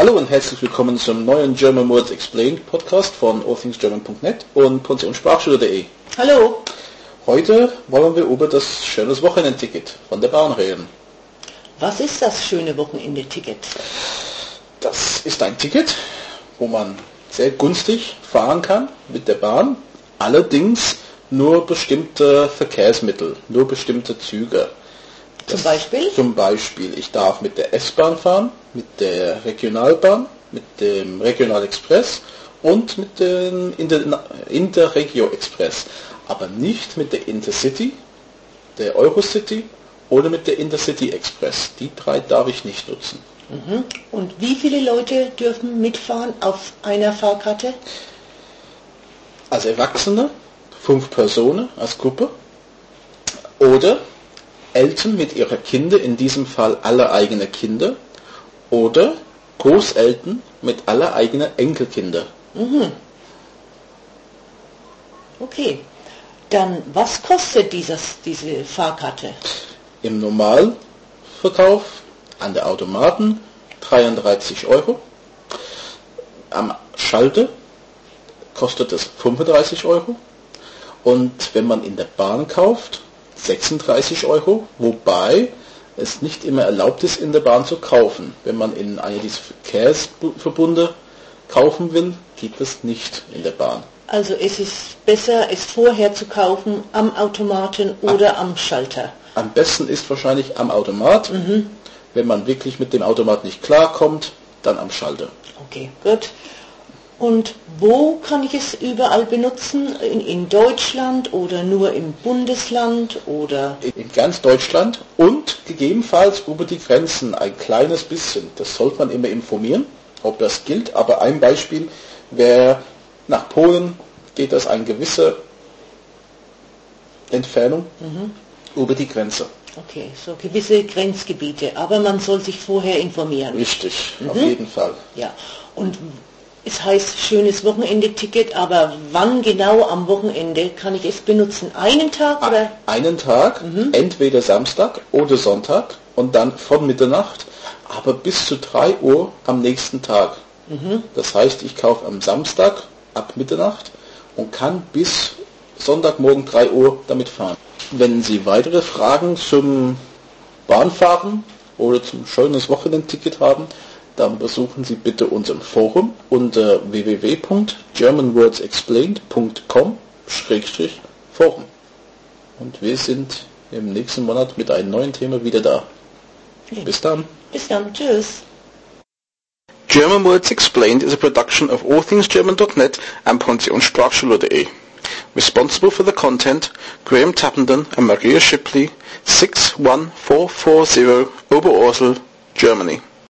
Hallo und herzlich willkommen zum neuen German Words Explained Podcast von allthingsgerman.net und Sprachschule.de. Hallo. Heute wollen wir über das schönes Wochenendticket von der Bahn reden. Was ist das schöne Wochenende-Ticket? Das ist ein Ticket, wo man sehr günstig fahren kann mit der Bahn, allerdings nur bestimmte Verkehrsmittel, nur bestimmte Züge. Zum Beispiel? Zum Beispiel, ich darf mit der S-Bahn fahren, mit der Regionalbahn, mit dem Regionalexpress und mit dem Inter Interregio Express, aber nicht mit der Intercity, der Eurocity oder mit der Intercity Express. Die drei darf ich nicht nutzen. Mhm. Und wie viele Leute dürfen mitfahren auf einer Fahrkarte? Als Erwachsene, fünf Personen als Gruppe. Oder Eltern mit ihrer Kinder, in diesem Fall alle eigene Kinder, oder Großeltern mit alle eigene Enkelkinder. Mhm. Okay, dann was kostet dieses, diese Fahrkarte? Im Normalverkauf an der Automaten 33 Euro. Am Schalter kostet es 35 Euro. Und wenn man in der Bahn kauft, 36 Euro, wobei es nicht immer erlaubt ist, in der Bahn zu kaufen. Wenn man in einer dieser Verkehrsverbunde kaufen will, geht es nicht in der Bahn. Also es ist besser, es vorher zu kaufen am Automaten oder am Schalter. Am besten ist wahrscheinlich am Automat. Mhm. Wenn man wirklich mit dem Automat nicht klarkommt, dann am Schalter. Okay, gut. Und wo kann ich es überall benutzen? In, in, Deutschland oder nur im Bundesland oder? In ganz Deutschland und gegebenenfalls über die Grenzen ein kleines bisschen. Das sollte man immer informieren, ob das gilt. Aber ein Beispiel wäre, nach Polen geht das eine gewisse Entfernung mhm. über die Grenze. Okay, so gewisse Grenzgebiete, aber man soll sich vorher informieren. Richtig, mhm. auf jeden Fall. Ja, und es heißt schönes Wochenende-Ticket, aber wann genau am Wochenende kann ich es benutzen? Einen Tag oder? Einen Tag, mhm. entweder Samstag oder Sonntag und dann von Mitternacht, aber bis zu 3 Uhr am nächsten Tag. Mhm. Das heißt, ich kaufe am Samstag ab Mitternacht und kann bis Sonntagmorgen 3 Uhr damit fahren. Wenn Sie weitere Fragen zum Bahnfahren oder zum schönes Wochenendticket haben, dann besuchen Sie bitte unseren Forum unter www.germanwordsexplained.com-forum. Und wir sind im nächsten Monat mit einem neuen Thema wieder da. Bis dann. Bis dann. Tschüss. German Words Explained is a production of allthingsgerman.net and Pensionssprachschule.de. Responsible for the content, Graham Tappenden and Maria Shipley, 61440 Oberursel, Germany.